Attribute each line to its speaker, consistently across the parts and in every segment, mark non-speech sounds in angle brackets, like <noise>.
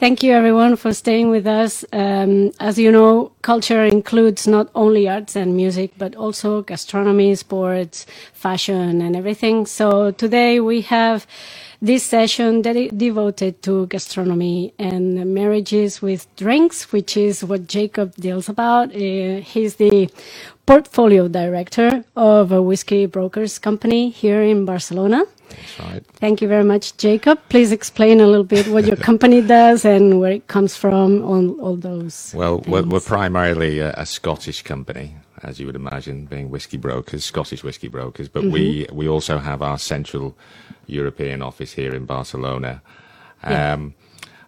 Speaker 1: Thank you, everyone, for staying with us. Um, as you know, culture includes not only arts and music, but also gastronomy, sports, fashion, and everything. So today we have this session de- devoted to gastronomy and marriages with drinks, which is what Jacob deals about. Uh, he's the portfolio director of a whiskey brokers company here in Barcelona.
Speaker 2: That's right.
Speaker 1: Thank you very much, Jacob. Please explain a little bit what your <laughs> company does and where it comes from, on all those.
Speaker 2: Well, we're, we're primarily a, a Scottish company, as you would imagine, being whiskey brokers, Scottish whiskey brokers. But we we also have our central European office here in Barcelona,
Speaker 1: Yeah.
Speaker 2: um,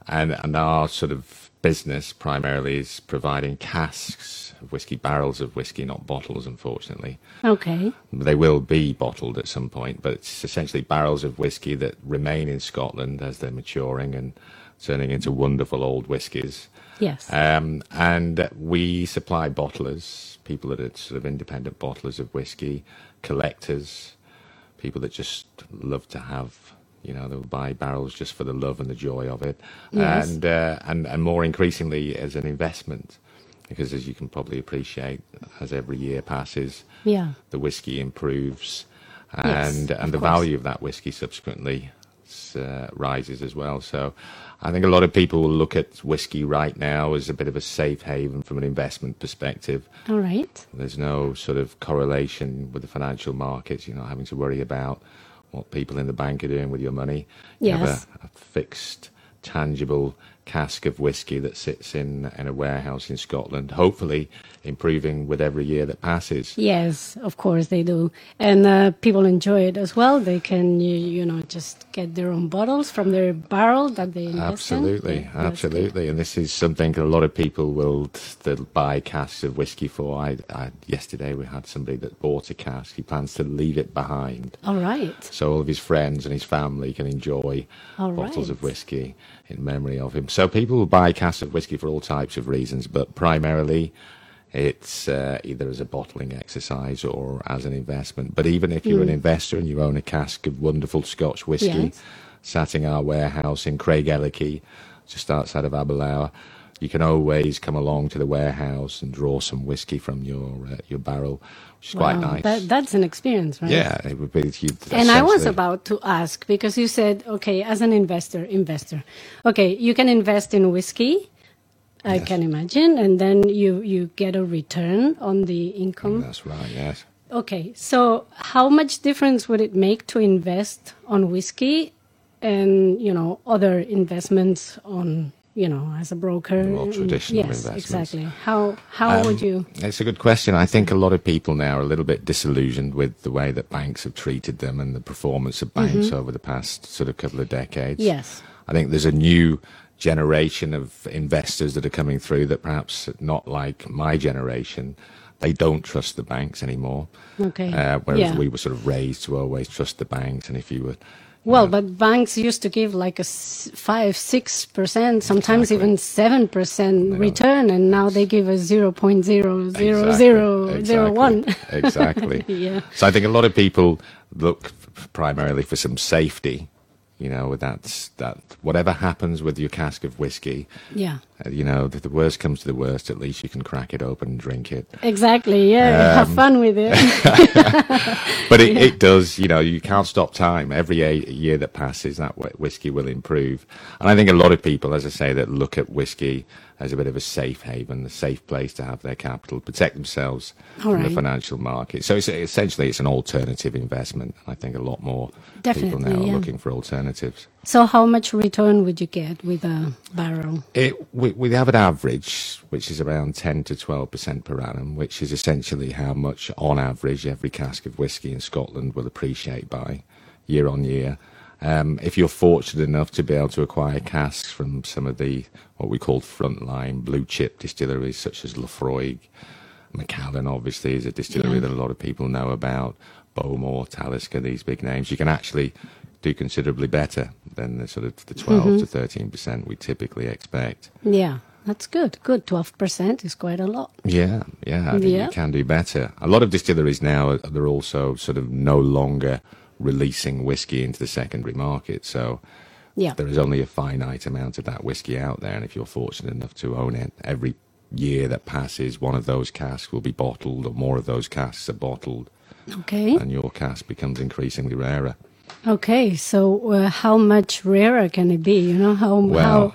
Speaker 2: and and our sort of business primarily is providing casks of whiskey, barrels of whiskey, not bottles, unfortunately.
Speaker 1: Okay.
Speaker 2: They will be bottled at some point, but it's essentially barrels of whiskey that remain in Scotland as they're maturing and turning into wonderful old whiskies.
Speaker 1: Yes.
Speaker 2: Um, and we supply bottlers, people that are sort of independent bottlers of whiskey, collectors, people that just love to have, you know, they'll buy barrels just for the love and the joy of it,
Speaker 1: Yes.
Speaker 2: and uh, and and more increasingly as an investment, because as you can probably appreciate, as every year passes,
Speaker 1: yeah.
Speaker 2: the whiskey improves, and
Speaker 1: of
Speaker 2: and the
Speaker 1: course.
Speaker 2: value of that whiskey subsequently uh, rises as well. So, I think a lot of people will look at whiskey right now as a bit of a safe haven from an investment perspective.
Speaker 1: All right.
Speaker 2: There's no sort of correlation with the financial markets. You're not having to worry about what people in the bank are doing with your money. You
Speaker 1: Yes.
Speaker 2: have a, a fixed, tangible cask of whiskey that sits in in a warehouse in Scotland, hopefully improving with every year that passes.
Speaker 1: Yes, of course they do, and uh, people enjoy it as well. They can, you, you know, just get their own bottles from their barrel that they.
Speaker 2: Absolutely,
Speaker 1: Yeah,
Speaker 2: absolutely, and this is something a lot of people will they'll buy casks of whiskey for. I, I yesterday we had somebody that bought a cask. He plans to leave it behind,
Speaker 1: All right.
Speaker 2: so all of his friends and his family can enjoy
Speaker 1: All
Speaker 2: bottles of
Speaker 1: right.
Speaker 2: whiskey in memory of him. So people will buy casks of whiskey for all types of reasons, but primarily. It's uh, either as a bottling exercise or as an investment. But even if you're an investor and you own a cask of wonderful Scotch whiskey,
Speaker 1: Mm. Yes.
Speaker 2: sat in our warehouse in Craig just outside of Aberlour. You can always come along to the warehouse and draw some whiskey from your uh, your barrel, which is quite nice.
Speaker 1: That, that's an experience, right?
Speaker 2: yeah, it would be. You,
Speaker 1: And I was about to ask because you said, okay, as an investor, investor, okay, you can invest in whiskey. I
Speaker 2: Yes.
Speaker 1: can imagine, and then you you get a return on the income.
Speaker 2: That's right. Yes.
Speaker 1: Okay, so how much difference would it make to invest on whiskey and you know other investments on you know as a broker?
Speaker 2: More traditional
Speaker 1: yes,
Speaker 2: investments.
Speaker 1: exactly. How how
Speaker 2: Um,
Speaker 1: would you?
Speaker 2: It's a good question. I think a lot of people now are a little bit disillusioned with the way that banks have treated them and the performance of banks over the past sort of couple of decades.
Speaker 1: Mm-hmm. Yes.
Speaker 2: I think there's a new generation of investors that are coming through that perhaps not like my generation. They don't trust the banks anymore.
Speaker 1: Okay.
Speaker 2: Uh, whereas
Speaker 1: Yeah.
Speaker 2: we were sort of raised to always trust the banks, and if you were
Speaker 1: Well, but banks used to give like a five, six percent, sometimes
Speaker 2: Exactly.
Speaker 1: even seven percent return, and now they give a zero point zero zero
Speaker 2: Exactly,
Speaker 1: zero zero one.
Speaker 2: exactly. <laughs>
Speaker 1: Yeah.
Speaker 2: So I think a lot of people look primarily for some safety, you know, with that that whatever happens with your cask of whiskey,
Speaker 1: Yeah,
Speaker 2: uh, you know, if the worst comes to the worst, at least you can crack it open and drink it.
Speaker 1: exactly. Yeah, have
Speaker 2: Um,
Speaker 1: fun with it. <laughs>
Speaker 2: But it, <laughs> it does, you know, you can't stop time. Every year that passes, that whi- whiskey will improve. And I think a lot of people, as I say, that look at whiskey as a bit of a safe haven, a safe place to have their capital, protect themselves
Speaker 1: All
Speaker 2: from
Speaker 1: right.
Speaker 2: the financial market. So it's, essentially, it's an alternative investment. I think a lot more people
Speaker 1: Definitely,
Speaker 2: now
Speaker 1: yeah.
Speaker 2: are looking for alternatives.
Speaker 1: so, how much return would you get with a barrel?
Speaker 2: It, we, we have an average, which is around 10 to 12% per annum, which is essentially how much, on average, every cask of whiskey in Scotland will appreciate by year on year. Um, if you're fortunate enough to be able to acquire casks from some of the what we call frontline blue chip distilleries, such as Laphroaig, Macallan, obviously, is a distillery
Speaker 1: Yeah.
Speaker 2: that a lot of people know about, Bowmore, Talisker, these big names. You can actually do considerably better than the sort of the 12 to 13% we typically expect.
Speaker 1: Yeah, that's good. Good. Twelve percent is quite a lot.
Speaker 2: Yeah, yeah, I think
Speaker 1: Yeah.
Speaker 2: you can do better. A lot of distilleries now they're also sort of no longer releasing whiskey into the secondary market. So
Speaker 1: Yeah.
Speaker 2: There is only a finite amount of that whiskey out there, and if you're fortunate enough to own it, every year that passes, one of those casks will be bottled, or more of those casks are bottled,
Speaker 1: Okay.
Speaker 2: and your cask becomes increasingly rarer.
Speaker 1: Okay. So uh, how much rarer can it be? You know how
Speaker 2: Well,
Speaker 1: how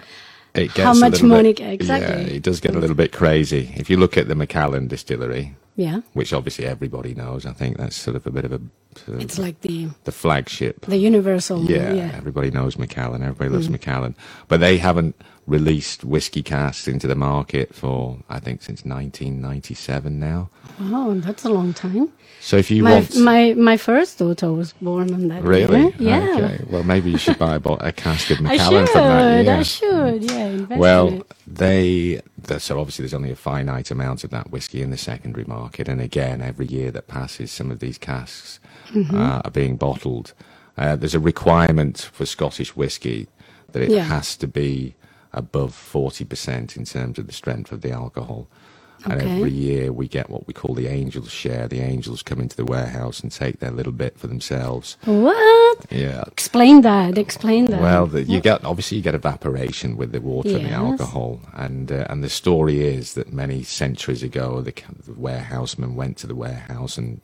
Speaker 2: it gets
Speaker 1: how much money-
Speaker 2: Bit,
Speaker 1: exactly.
Speaker 2: Yeah, it does get a little bit crazy. If you look at the Macallan distillery,
Speaker 1: yeah.
Speaker 2: which obviously everybody knows, I think that's sort of a bit of a sort of
Speaker 1: It's like the
Speaker 2: the flagship.
Speaker 1: the universal.
Speaker 2: Yeah,
Speaker 1: yeah.
Speaker 2: everybody knows Macallan. Everybody loves mm. Macallan, but they haven't released whiskey casks into the market for I think since 1997 now.
Speaker 1: Oh, that's a long time.
Speaker 2: So if you
Speaker 1: My
Speaker 2: want,
Speaker 1: my my first daughter was born on that.
Speaker 2: really,
Speaker 1: year. Yeah.
Speaker 2: okay, well maybe you should buy a, a cask of <laughs> Macallan
Speaker 1: should.
Speaker 2: from that year.
Speaker 1: I should. Yeah.
Speaker 2: Well, they th- so obviously there's only a finite amount of that whiskey in the secondary market, and again, every year that passes, some of these casks
Speaker 1: Mm-hmm.
Speaker 2: uh, are being bottled. Uh, there's a requirement for Scottish whiskey that it
Speaker 1: Yeah.
Speaker 2: has to be above 40% in terms of the strength of the alcohol. And every year we get what we call the angels share. The angels come into the warehouse and take their little bit for themselves.
Speaker 1: What?
Speaker 2: Yeah,
Speaker 1: Explain that. Explain that.
Speaker 2: well, the, you get obviously you get evaporation with the water and the alcohol, and uh, and the story is that many centuries ago, the, the warehouseman went to the warehouse and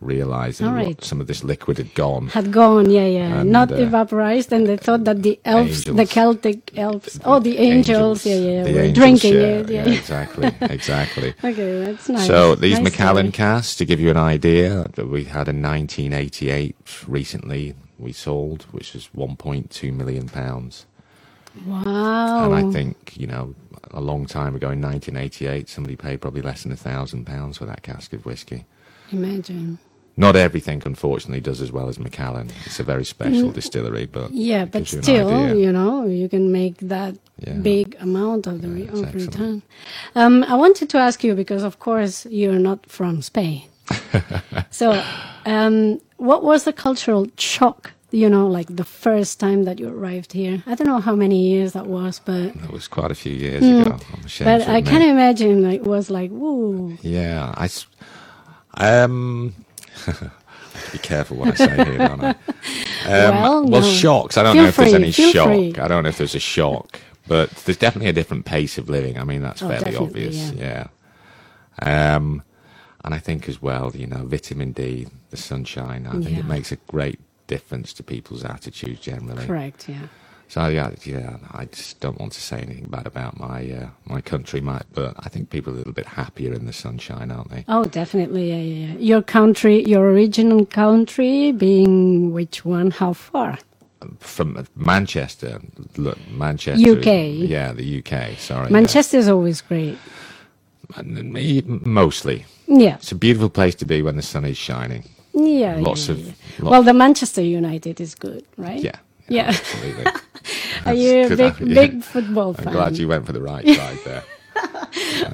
Speaker 2: realized that
Speaker 1: All
Speaker 2: lo-
Speaker 1: right.
Speaker 2: some of this liquid had gone.
Speaker 1: had gone, yeah, yeah,
Speaker 2: And,
Speaker 1: not
Speaker 2: uh,
Speaker 1: evaporized, and they thought that the elves, the Celtic elves, oh, the angels, yeah, yeah,
Speaker 2: the
Speaker 1: were
Speaker 2: angels
Speaker 1: drinking
Speaker 2: share.
Speaker 1: it, yeah.
Speaker 2: yeah, exactly, <laughs> exactly.
Speaker 1: Okay, that's nice.
Speaker 2: So these
Speaker 1: Nice
Speaker 2: Macallan
Speaker 1: story.
Speaker 2: casks, to give you an idea, that we had a 1988 recently we sold, which was 1.2 million pounds.
Speaker 1: Wow.
Speaker 2: And I think, you know, a long time ago in 1988, somebody paid probably less than a thousand pounds for that cask of whiskey.
Speaker 1: Imagine.
Speaker 2: Not everything, unfortunately, does as well as Macallan. It's a very special distillery, but
Speaker 1: Mm. Yeah, but
Speaker 2: you
Speaker 1: still, you know, you can make that
Speaker 2: Yeah.
Speaker 1: big amount of the re- of return. Um, I wanted to ask you because, of course, you're not from Spain. <laughs> so, um, what was the cultural shock? You know, like the first time that you arrived here. I don't know how many years that was, but
Speaker 2: That was quite a few years ago. I'm
Speaker 1: Mm. but I can imagine like, it was like, woo.
Speaker 2: Yeah, I. Um, <laughs> be careful what I say here, don't I? Um,
Speaker 1: Well,
Speaker 2: well,
Speaker 1: no.
Speaker 2: shocks. I don't
Speaker 1: Feel
Speaker 2: know if there's any shock.
Speaker 1: free.
Speaker 2: I don't know if there's a shock, but there's definitely a different pace of living. I mean, that's
Speaker 1: Oh,
Speaker 2: fairly obvious. Yeah. Um, and I think as well, you know, vitamin D, the sunshine. I think
Speaker 1: Yeah.
Speaker 2: it makes a great difference to people's attitudes generally.
Speaker 1: Correct, yeah.
Speaker 2: So yeah, yeah, I just don't want to say anything bad about my uh, my country, my, but I think people are a little bit happier in the sunshine, aren't they?
Speaker 1: Oh, definitely, yeah, yeah. yeah. Your country, your original country being which one? How far?
Speaker 2: From Manchester, look, Manchester, is-
Speaker 1: UK.
Speaker 2: yeah, the UK. Sorry,
Speaker 1: Manchester is always great.
Speaker 2: yeah. And me- mostly.
Speaker 1: Yeah,
Speaker 2: It's a beautiful place to be when the sun is shining.
Speaker 1: yeah.
Speaker 2: Lots
Speaker 1: yeah,
Speaker 2: of,
Speaker 1: yeah.
Speaker 2: lot-
Speaker 1: Well, the Manchester United is good, right?
Speaker 2: yeah,
Speaker 1: Yeah.
Speaker 2: absolutely. <laughs>
Speaker 1: Are you a big,
Speaker 2: yeah.
Speaker 1: big football fan?
Speaker 2: I'm glad you went for the right <laughs> side there.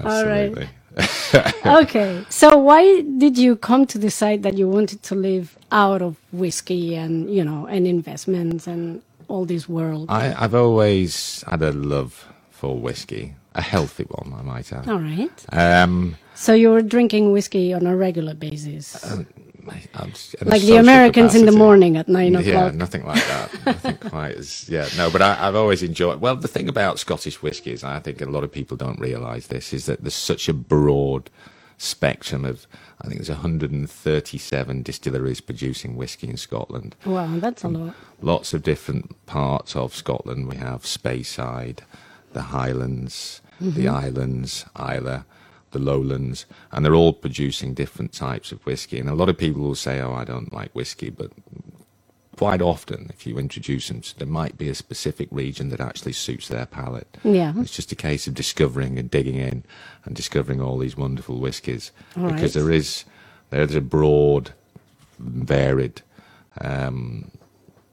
Speaker 1: All right. <laughs> Okay, so why did you come to decide that you wanted to live out of whiskey and you know and investments and all this world?
Speaker 2: I, I've always had a love for whiskey, a healthy one, I might add.
Speaker 1: all right.
Speaker 2: Um,
Speaker 1: So you were drinking whiskey on a regular basis,
Speaker 2: I'm um, in
Speaker 1: like the Americans in the morning at nine o'clock.
Speaker 2: Yeah, nothing like that. <laughs> nothing quite as yeah. No, but I, I've always enjoyed. Well, the thing about Scottish whiskies, I think a lot of people don't realise this, is that there's such a broad spectrum of. I think there's 137 distilleries producing whiskey in Scotland.
Speaker 1: Wow, that's a lot.
Speaker 2: Lots of different parts of Scotland. We have Speyside, the Highlands, the mm-hmm. Islands, Islay, the Lowlands, and they're all producing different types of whiskey. And a lot of people will say, "Oh, I don't like whiskey," but quite often, if you introduce them, there might be a specific region that actually suits their palate.
Speaker 1: Yeah.
Speaker 2: It's just a case of discovering and digging in and discovering all these wonderful whiskies
Speaker 1: All
Speaker 2: because
Speaker 1: right.
Speaker 2: there is there's a broad, varied um,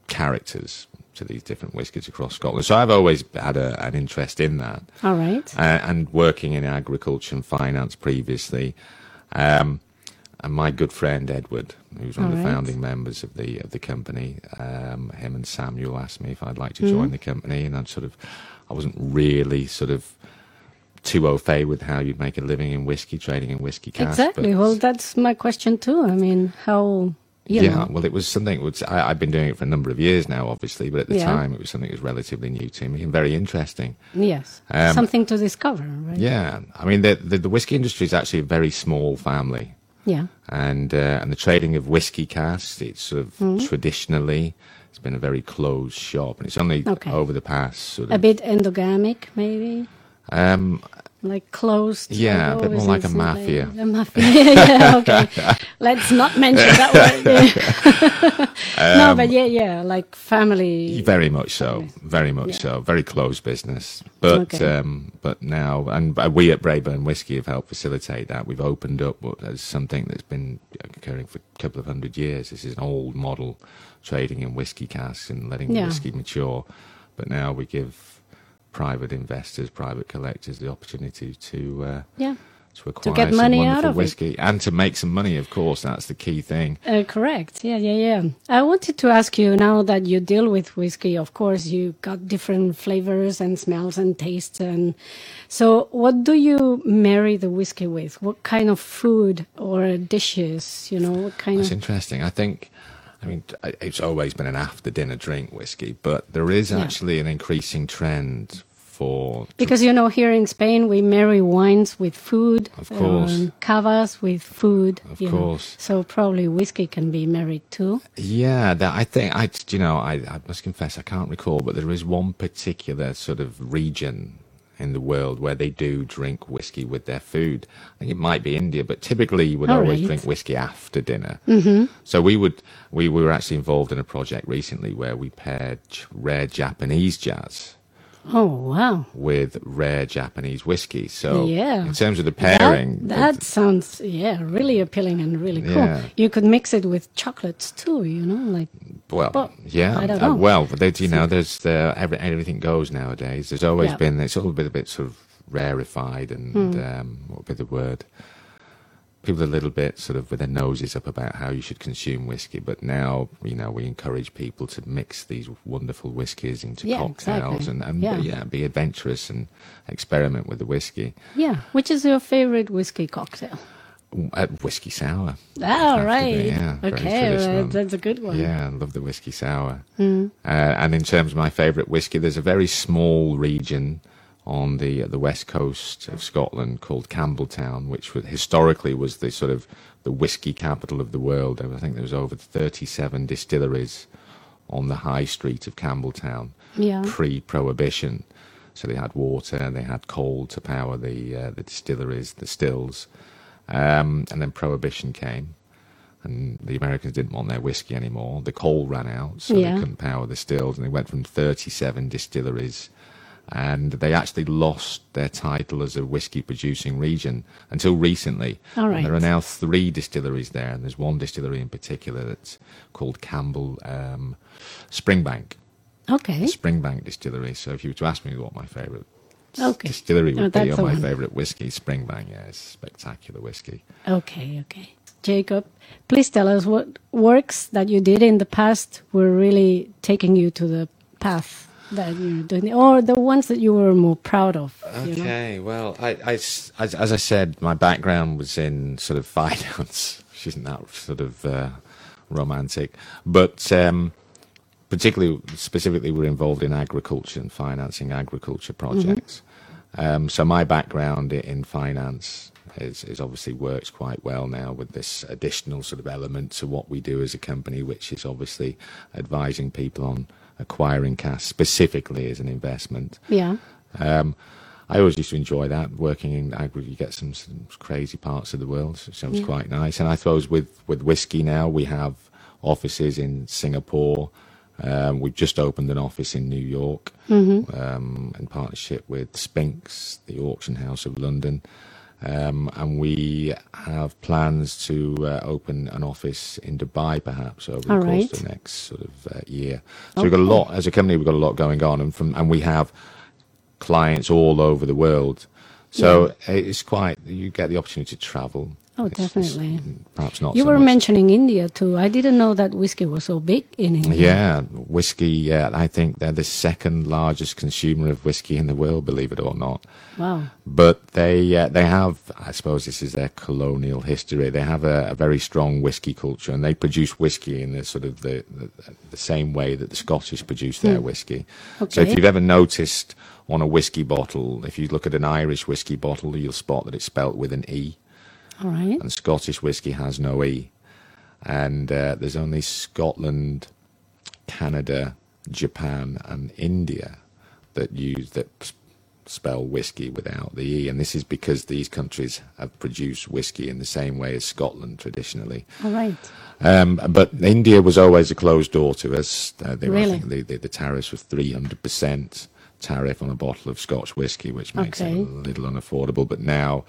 Speaker 2: characters to these different whiskies across Scotland. So I've always had a, an interest in that
Speaker 1: All right.
Speaker 2: uh, and working in agriculture and finance previously. Um, and my good friend Edward, who's one of the
Speaker 1: All right.
Speaker 2: founding members of the of the company, um, him and Samuel asked me if I'd like to
Speaker 1: Mm-hmm.
Speaker 2: join the company, and I'd sort of, I wasn't really sort of too au fait with how you'd make a living in whiskey, trading in whiskey.
Speaker 1: Exactly. Well, that's my question too. I mean, how You
Speaker 2: yeah,
Speaker 1: know?
Speaker 2: well, it was something. Which I, I've been doing it for a number of years now, obviously, but at the
Speaker 1: Yeah.
Speaker 2: time, it was something that was relatively new to me and very interesting.
Speaker 1: Yes.
Speaker 2: Um,
Speaker 1: Something to discover, right?
Speaker 2: Yeah, I mean, the the, the whiskey industry is actually a very small family,
Speaker 1: Yeah.
Speaker 2: and uh, and the trading of whiskey casks, it's sort of
Speaker 1: Mm-hmm.
Speaker 2: traditionally, it's been a very closed shop, and it's only
Speaker 1: Okay.
Speaker 2: over the past sort of A
Speaker 1: bit endogamic, maybe.
Speaker 2: Um,
Speaker 1: Like closed.
Speaker 2: Yeah, a bit more like a mafia. <laughs>
Speaker 1: A mafia. yeah, okay. <laughs> Let's not mention that word. <laughs> yeah. no, but yeah, yeah, like family.
Speaker 2: Very much so,
Speaker 1: Families.
Speaker 2: very much
Speaker 1: Yeah.
Speaker 2: so, very closed business. But
Speaker 1: Okay.
Speaker 2: um, but now, and uh, we at Braeburn Whiskey have helped facilitate that. We've opened up what- as something that's been occurring for a couple of hundred years. This is an old model, trading in whiskey casks and letting
Speaker 1: Yeah.
Speaker 2: whiskey mature. But now we give private investors, private collectors, the opportunity to uh,
Speaker 1: Yeah.
Speaker 2: to acquire
Speaker 1: get
Speaker 2: some
Speaker 1: money out
Speaker 2: wonderful
Speaker 1: of it.
Speaker 2: whiskey and to make some money. Of course, that's the key thing.
Speaker 1: Uh, correct. Yeah, yeah, yeah. I wanted to ask you now that you deal with whiskey, of course, you got different flavors and smells and tastes. And so, what do you marry the whiskey with? What kind of food or dishes? You know, what kind
Speaker 2: That's
Speaker 1: of.
Speaker 2: interesting. I think, I mean, it's always been an after dinner drink whiskey, but there is
Speaker 1: Yeah.
Speaker 2: actually an increasing trend for.
Speaker 1: Because, you know, here in Spain, we marry wines with food.
Speaker 2: Of course.
Speaker 1: um, cavas with food.
Speaker 2: Of
Speaker 1: you know.
Speaker 2: course.
Speaker 1: So, probably whiskey can be married too.
Speaker 2: Yeah, that I think I, you know, I, I must confess I can't recall, but there is one particular sort of region in the world where they do drink whiskey with their food. I think it might be India, but typically you would
Speaker 1: All
Speaker 2: always
Speaker 1: right.
Speaker 2: drink whiskey after dinner. Mm-hmm. So we would, we, we were actually involved in a project recently where we paired rare Japanese jazz.
Speaker 1: Oh, wow.
Speaker 2: with rare Japanese whiskey. So,
Speaker 1: Yeah.
Speaker 2: in terms of the pairing,
Speaker 1: That, that sounds, yeah, really appealing and really cool.
Speaker 2: Yeah.
Speaker 1: You could mix it with chocolates too, you know, like
Speaker 2: well,
Speaker 1: but
Speaker 2: yeah,
Speaker 1: I don't
Speaker 2: uh,
Speaker 1: know.
Speaker 2: well, there's, you know, there's uh, every, everything goes nowadays. There's always
Speaker 1: Yeah.
Speaker 2: been it's all been a bit sort of rarefied and
Speaker 1: Hmm.
Speaker 2: um, what would be the word? People are a little bit sort of with their noses up about how you should consume whiskey, but now you know we encourage people to mix these wonderful whiskies into
Speaker 1: Yeah,
Speaker 2: cocktails
Speaker 1: exactly.
Speaker 2: and, and
Speaker 1: Yeah.
Speaker 2: yeah, be adventurous and experiment with the whiskey.
Speaker 1: yeah. Which is your favorite whiskey cocktail?
Speaker 2: Uh, whiskey sour. To
Speaker 1: right.
Speaker 2: be, yeah,
Speaker 1: okay, right, that's a good one.
Speaker 2: Yeah, I love the whiskey sour. Uh, and in terms of my favourite whiskey, there's a very small region on the the west coast of Scotland called Campbeltown, which was, historically was the sort of the whiskey capital of the world. I think there was over 37 distilleries on the high street of Campbeltown
Speaker 1: Yeah.
Speaker 2: pre-prohibition. So they had water, they had coal to power the uh, the distilleries, the stills, um, and then prohibition came, and the Americans didn't want their whiskey anymore. The coal ran out, so
Speaker 1: Yeah.
Speaker 2: they couldn't power the stills, and they went from 37 distilleries, and they actually lost their title as a whiskey producing region until recently.
Speaker 1: All
Speaker 2: And. There are now three distilleries there, and there's one distillery in particular that's called Campbell um, Springbank.
Speaker 1: Okay.
Speaker 2: Springbank Distillery. So if you were to ask me what my favourite
Speaker 1: Okay.
Speaker 2: distillery
Speaker 1: Oh,
Speaker 2: would be,
Speaker 1: that's
Speaker 2: or my
Speaker 1: one.
Speaker 2: favourite whiskey, Springbank. Yeah, it's spectacular whiskey.
Speaker 1: Okay, okay. Jacob, please tell us what works that you did in the past were really taking you to the path that you're doing, or the ones that you were more proud of. You know?
Speaker 2: Okay, well, I, as, as I said, my background was in sort of <laughs> finance, which isn't that sort of uh, romantic, but um, particularly, specifically, we're involved in agriculture and financing agriculture projects. Um, so my background in finance is, is obviously works quite well now with this additional sort of element to what we do as a company, which is obviously advising people on acquiring cash specifically as an investment.
Speaker 1: Yeah.
Speaker 2: Um, I always used to enjoy that working in agri. You get some, some crazy parts of the world, so it sounds
Speaker 1: Yeah.
Speaker 2: quite nice. And I suppose with with whiskey now, we have offices in Singapore. Um, we've just opened an office in New York um, in partnership with Spinks, the auction house of London. Um, and we have plans to uh, open an office in Dubai, perhaps over the
Speaker 1: All
Speaker 2: course
Speaker 1: right.
Speaker 2: of the next sort of uh, year. So we've got a lot as a company. We've got a lot going on, and from and we have clients all over the world. So it's quite you get the opportunity to travel.
Speaker 1: Oh,
Speaker 2: It's- it's
Speaker 1: definitely.
Speaker 2: perhaps not.
Speaker 1: You
Speaker 2: so
Speaker 1: were
Speaker 2: much.
Speaker 1: mentioning India too. I didn't know that whiskey was so big in India.
Speaker 2: Yeah, whiskey. Yeah, I think they're the second largest consumer of whiskey in the world, believe it or not.
Speaker 1: Wow.
Speaker 2: But they uh, they have, I suppose, this is their colonial history. They have a, a very strong whiskey culture, and they produce whiskey in the sort of the the, the same way that the Scottish produce their whiskey. Okay. So if. You've ever noticed on a whiskey bottle, if you look at an Irish whiskey bottle, you'll spot that it's spelt with an E,
Speaker 1: All right.
Speaker 2: and Scottish whiskey has no E. And uh, there's only Scotland, Canada, Japan, and India that use that spell whiskey without the E, and this is because these countries have produced whiskey in the same way as Scotland traditionally.
Speaker 1: All right.
Speaker 2: Um, but India was always a closed door to us. Uh, they were, I
Speaker 1: Really?
Speaker 2: think the, the, the tariffs were 300% tariff on a bottle of Scotch whiskey, which makes
Speaker 1: Okay.
Speaker 2: it a little unaffordable. But now,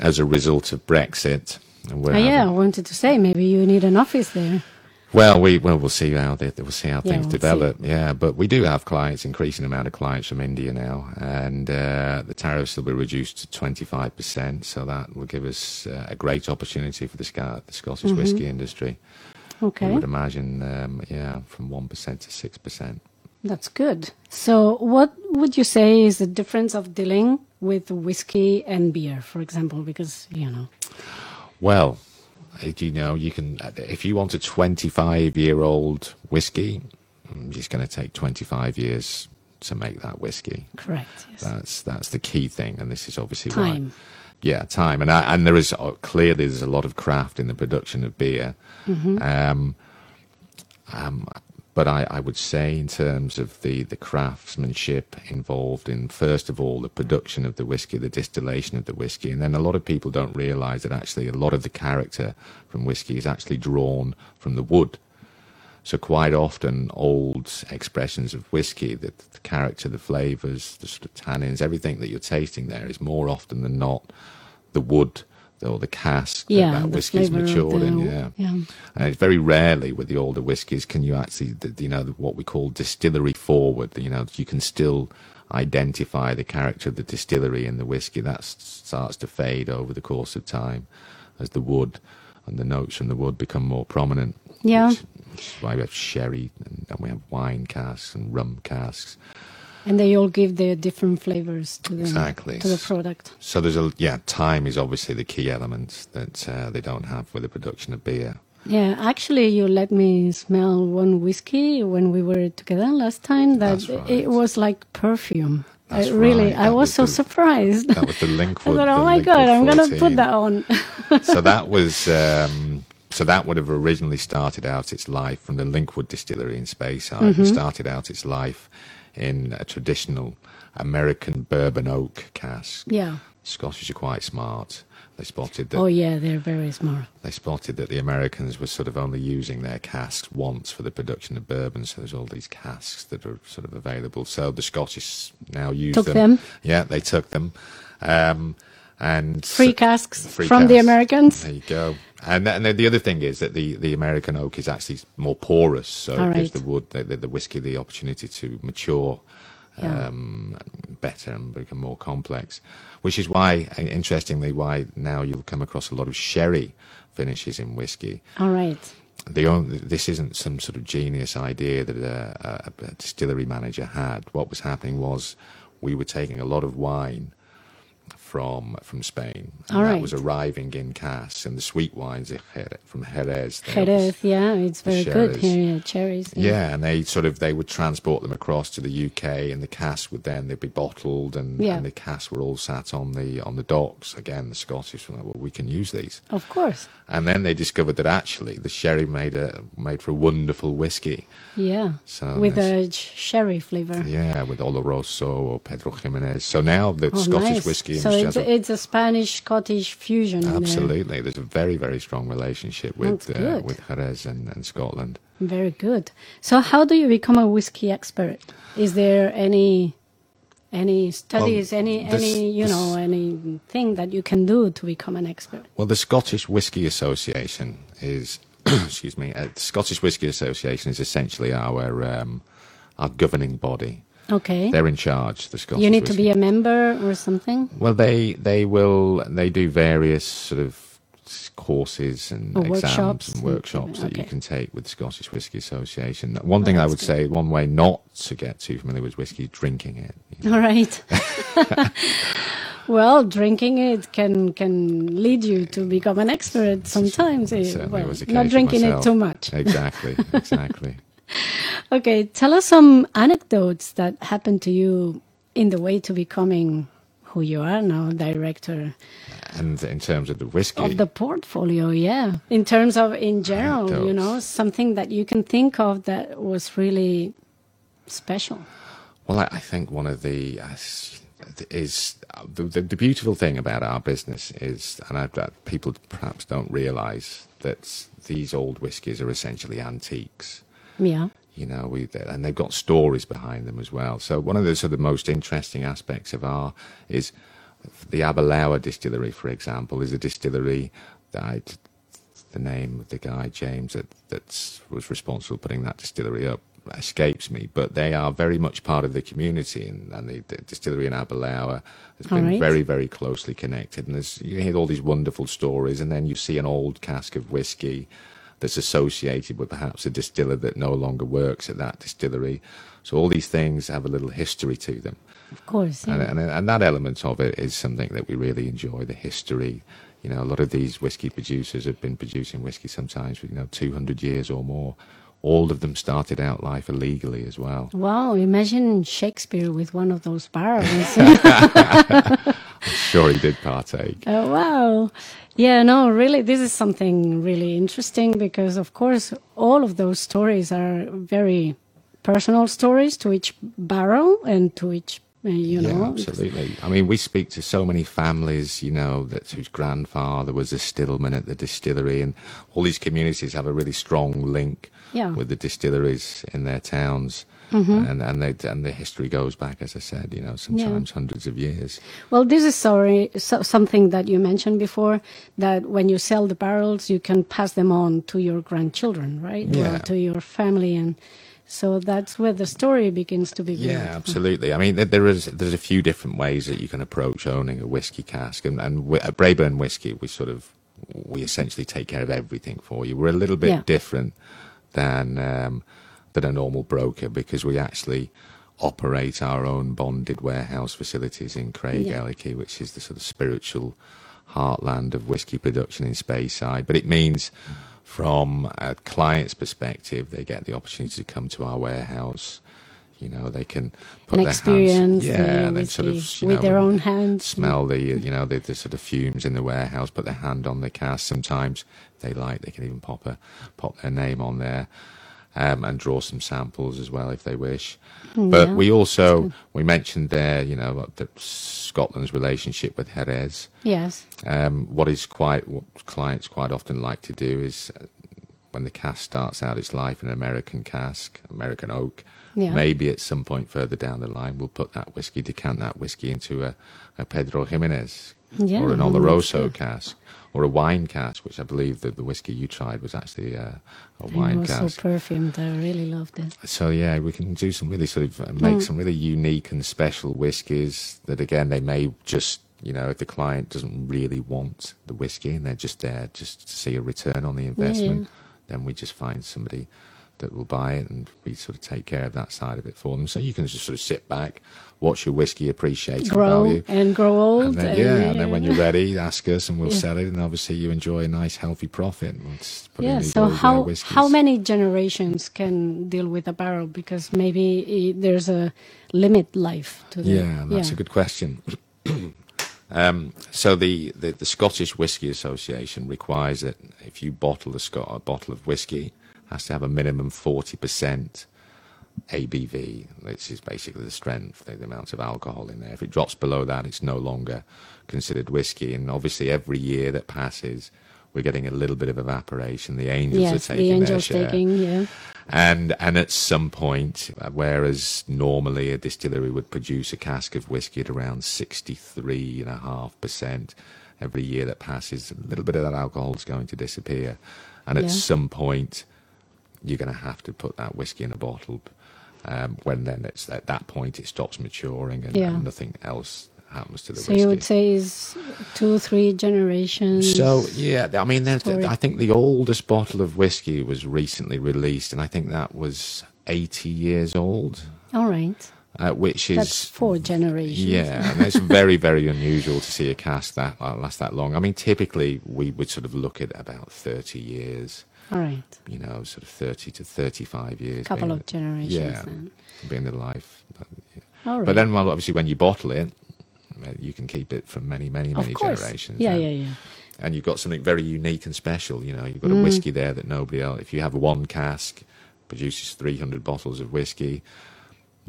Speaker 2: as a result of Brexit, we're
Speaker 1: Oh, yeah, I wanted to say maybe you need an office there.
Speaker 2: well, we well we'll see how they, we'll see how
Speaker 1: Yeah,
Speaker 2: things
Speaker 1: we'll see.
Speaker 2: develop. Yeah, but we do have clients, increasing amount of clients from India now, and uh, the tariffs will be reduced to twenty five percent. So that will give us uh, a great opportunity for the, the Scottish
Speaker 1: Mm-hmm.
Speaker 2: whisky industry.
Speaker 1: Okay, I
Speaker 2: would imagine, um, yeah, from one percent to six percent.
Speaker 1: That's good. So, what would you say is the difference of dealing with whiskey and beer, for example? Because, you know,
Speaker 2: Well, you know, you can if you want a twenty five year old whiskey, mm, it's going to take twenty five years to make that whiskey.
Speaker 1: correct. Yes.
Speaker 2: That's that's the key thing, and this is obviously
Speaker 1: Time.
Speaker 2: why. Yeah, time, and I, and there is uh, clearly there's a lot of craft in the production of beer. Um, um, but I, I would say in terms of the, the craftsmanship involved in first of all the production of the whiskey, the distillation of the whiskey, and then a lot of people don't realise that actually a lot of the character from whiskey is actually drawn from the wood. So quite often, old expressions of whiskey, the, the character, the flavours, the sort of tannins, everything that you're tasting there is more often than not the wood or the cask
Speaker 1: Yeah,
Speaker 2: that that
Speaker 1: the
Speaker 2: whiskey is
Speaker 1: flavour
Speaker 2: matured in. Yeah.
Speaker 1: yeah.
Speaker 2: and very rarely with the older whiskies can you actually, you know, what we call distillery forward. You know, you can still identify the character of the distillery in the whiskey. That starts to fade over the course of time as the wood and the notes from the wood become more prominent.
Speaker 1: Yeah.
Speaker 2: Which, which is why we have sherry and, and we have wine casks and rum casks.
Speaker 1: And they all give their different flavors to the,
Speaker 2: Exactly.
Speaker 1: to the product.
Speaker 2: So there's a yeah, time is obviously the key element that uh, they don't have with the production of beer.
Speaker 1: Yeah, actually, you let me smell one whiskey when we were together last time. That
Speaker 2: That's right.
Speaker 1: it was like perfume.
Speaker 2: That's
Speaker 1: I really,
Speaker 2: right.
Speaker 1: I was
Speaker 2: was
Speaker 1: so
Speaker 2: the-
Speaker 1: surprised.
Speaker 2: That was the <laughs>
Speaker 1: I thought, oh my god,
Speaker 2: Linkwood
Speaker 1: I'm gonna put that on. <laughs>
Speaker 2: so that <laughs> was um, so that would have originally started out its life from the Linkwood distillery in Speyside.
Speaker 1: Mm-hmm.
Speaker 2: Started out its life in a traditional American bourbon oak cask.
Speaker 1: yeah.
Speaker 2: Scottish are quite smart. They spotted that
Speaker 1: Oh yeah, they're very smart.
Speaker 2: they spotted that the Americans were sort of only using their casks once for the production of bourbon. So there's all these casks that are sort of available. So the Scottish now use them.
Speaker 1: Took
Speaker 2: them.
Speaker 1: them.
Speaker 2: Yeah, they took them. Um, and
Speaker 1: Free casks
Speaker 2: free
Speaker 1: from the. Americans.
Speaker 2: There you go. And, and then the other thing is that the, the American oak is actually more porous, so
Speaker 1: All
Speaker 2: it gives the wood, the, the, the whiskey, the opportunity to mature
Speaker 1: Yeah.
Speaker 2: um, better and become more complex. Which is why, uh, interestingly, why now you'll come across a lot of sherry finishes in whiskey.
Speaker 1: All right.
Speaker 2: The only, this isn't some sort of genius idea that a, a, a distillery manager had. What was happening was we were taking a lot of wine from from Spain, and
Speaker 1: All
Speaker 2: that
Speaker 1: right.
Speaker 2: was arriving in casks, and the sweet wines from Jerez.
Speaker 1: Jerez, yeah, it's very good here. Yeah, cherries.
Speaker 2: yeah, and they sort of they would transport them across to the UK, and the casks would then they'd be bottled, and,
Speaker 1: Yeah.
Speaker 2: and the casks were all sat on the on the docks. Again, the Scottish were like, well, we can use these,
Speaker 1: Of course.
Speaker 2: and then they discovered that actually the sherry made a made for a wonderful whiskey.
Speaker 1: Yeah.
Speaker 2: So
Speaker 1: With a sherry flavor.
Speaker 2: Yeah, with Oloroso or Pedro Jimenez. So now the
Speaker 1: Oh,
Speaker 2: Scottish
Speaker 1: nice.
Speaker 2: whiskey
Speaker 1: So
Speaker 2: industry
Speaker 1: it's,
Speaker 2: a-
Speaker 1: it's a Spanish Scottish fusion. in there.
Speaker 2: absolutely. There's a very very strong relationship with uh, with Jerez and, and Scotland.
Speaker 1: Very good. So, how do you become a whiskey expert? Is there any any studies, any
Speaker 2: this-
Speaker 1: any you
Speaker 2: this-
Speaker 1: know anything that you can do to become an expert?
Speaker 2: Well, the Scottish Whisky Association is, <coughs> excuse me, uh, the Scottish Whisky Association is essentially our um, our governing body.
Speaker 1: Okay.
Speaker 2: They're in charge. The Scottish.
Speaker 1: You need to
Speaker 2: Whisky-
Speaker 1: be a member or something.
Speaker 2: Well, they they will they do various sort of courses and
Speaker 1: Or
Speaker 2: exams
Speaker 1: workshops
Speaker 2: and workshops that you can take with the Scottish Whisky Association. One thing I would
Speaker 1: good.
Speaker 2: say, one way not to get too familiar with whiskey, is drinking it. you know.
Speaker 1: All right. <laughs> <laughs> well, drinking it can can lead you to become an expert sometimes. eh,
Speaker 2: Certainly
Speaker 1: well,
Speaker 2: was
Speaker 1: not drinking it too much.
Speaker 2: Exactly, exactly. <laughs>
Speaker 1: Okay, tell us some anecdotes that happened to you in the way to becoming who you are now, director
Speaker 2: and in terms of the whiskey,
Speaker 1: of the portfolio. Yeah, in terms of in general, you know, something that you can think of that was really special.
Speaker 2: Well, I, I think one of the uh, is the, the the beautiful thing about our business is, and I, that people perhaps don't realise that these old whiskies are essentially antiques.
Speaker 1: Yeah.
Speaker 2: You know, we and they've got stories behind them as well. So one of the sort of most interesting aspects of our is the Aberlour distillery, for example, is a distillery that I, the name of the guy James that that was responsible for putting that distillery up escapes me, but they are very much part of the community, and, and the, the distillery in Aberlour has
Speaker 1: All
Speaker 2: been
Speaker 1: right.
Speaker 2: very, very closely connected. And there's, you hear all these wonderful stories, and then you see an old cask of whiskey that's associated with perhaps a distiller that no longer works at that distillery. So all these things have a little history to them.
Speaker 1: Of course.
Speaker 2: And, and, and that element of it is something that we really enjoy the history. You know, a lot of these whiskey producers have been producing whiskey sometimes for, you know, 200 years or more. All of them started out life illegally as well.
Speaker 1: Wow, imagine Shakespeare with one of those barrels. <laughs> <laughs>
Speaker 2: Sure, he did partake.
Speaker 1: Oh, wow. Yeah, no, really, this is something really interesting because, of course, all of those stories are very personal stories to each barrel and to each, uh, you
Speaker 2: yeah,
Speaker 1: know.
Speaker 2: absolutely. I mean, we speak to so many families, you know, that whose grandfather was a stillman at the distillery, and all these communities have a really strong link
Speaker 1: Yeah.
Speaker 2: with the distilleries in their towns. And and they and the history goes back, as I said, you know, sometimes hundreds of years.
Speaker 1: Well, this is sorry, so, something that you mentioned before that when you sell the barrels, you can pass them on to your grandchildren, right?
Speaker 2: Yeah.
Speaker 1: To your family. And so that's where the story begins to be built.
Speaker 2: Yeah, absolutely. I mean, there- there is there's a few different ways that you can approach owning a whiskey cask, and and at Braeburn Whiskey, we sort of we essentially take care of everything for you. We're a little bit
Speaker 1: Yeah.
Speaker 2: different than um, than a normal broker because we actually operate our own bonded warehouse facilities in Craig
Speaker 1: Yeah.
Speaker 2: Which is the sort of spiritual heartland of whiskey production in Speyside. But it means from a client's perspective, they get the opportunity to come to our warehouse. You know, they can put
Speaker 1: An
Speaker 2: their hands,
Speaker 1: the
Speaker 2: yeah, and then sort of you
Speaker 1: with
Speaker 2: know,
Speaker 1: their own hands.
Speaker 2: smell the you know the, the sort of fumes in the warehouse, put their hand on the cask. Sometimes they like, they can even pop a pop their name on there. Um, and draw some samples as well if they wish. But we also we mentioned there, you know, Scotland's relationship with Jerez.
Speaker 1: Yes.
Speaker 2: Um, what is quite what clients quite often like to do is uh, when the cask starts out its life in an American cask, American oak.
Speaker 1: Yeah.
Speaker 2: Maybe at some point further down the line, we'll put that whiskey, decant that whiskey into a, a Pedro Jimenez
Speaker 1: Yeah,
Speaker 2: or an Oloroso
Speaker 1: yeah.
Speaker 2: cask or a wine cask, which I believe that the whiskey you tried was actually uh, a
Speaker 1: It
Speaker 2: wine
Speaker 1: was so
Speaker 2: cask.
Speaker 1: perfumed. I really loved it.
Speaker 2: So yeah, we can do some really sort of uh, make
Speaker 1: Mm.
Speaker 2: some really unique and special whiskies that again they may just you know if the client doesn't really want the whiskey and they're just there just to see a return on the investment, then we just find somebody that will buy it and we sort of take care of that side of it for them. So you can just sort of sit back, watch your whiskey appreciate in
Speaker 1: Grow
Speaker 2: value.
Speaker 1: and grow old.
Speaker 2: And then,
Speaker 1: and-
Speaker 2: yeah, and then when you're ready, <laughs> ask us and we'll
Speaker 1: Yeah.
Speaker 2: sell it. And obviously, you enjoy a nice, healthy profit.
Speaker 1: Yeah. So how how many generations can deal with a barrel? Because maybe there's a limit life to the
Speaker 2: Yeah, that's a good question. <clears throat> um, so the, the, the Scottish Whisky Association requires that if you bottle a, Scot- a bottle of whiskey, has to have a minimum forty percent ABV, which is basically the strength, the, the amount of alcohol in there. If it drops below that, it's no longer considered whiskey. And obviously, every year that passes, we're getting a little bit of evaporation. The angels
Speaker 1: Yes,
Speaker 2: are
Speaker 1: the
Speaker 2: taking their
Speaker 1: angels
Speaker 2: share
Speaker 1: taking. Yeah.
Speaker 2: and and at some point, whereas normally a distillery would produce a cask of whiskey at around sixty three and a half percent, every year that passes, a little bit of that alcohol is going to disappear, and at
Speaker 1: Yeah.
Speaker 2: some point, you're going to have to put that whiskey in a bottle. Um, when then it's at that point it stops maturing and,
Speaker 1: Yeah.
Speaker 2: and nothing else happens to the whiskey.
Speaker 1: So
Speaker 2: whiskey.
Speaker 1: you would say is two, three generations.
Speaker 2: So yeah, I mean, I think the oldest bottle of whiskey was recently released, and I think that was 80 years old,
Speaker 1: all right,
Speaker 2: uh, which is
Speaker 1: that's four generations.
Speaker 2: yeah, and it's <laughs> very very unusual to see a cask that uh, last that long. I mean, typically we would sort of look at about 30 years,
Speaker 1: All right,
Speaker 2: you know, sort of 30 to 35 years.
Speaker 1: couple
Speaker 2: being-
Speaker 1: of generations.
Speaker 2: yeah,
Speaker 1: Then.
Speaker 2: being the life. But,
Speaker 1: All right.
Speaker 2: but then, well, obviously, when you bottle it, uh, you can keep it for many, many, many generations.
Speaker 1: Yeah,
Speaker 2: and-
Speaker 1: yeah, yeah.
Speaker 2: and you've got something very unique and special. You know, you've got
Speaker 1: Mm.
Speaker 2: a whiskey there that nobody else. If you have one cask, produces 300 bottles of whiskey.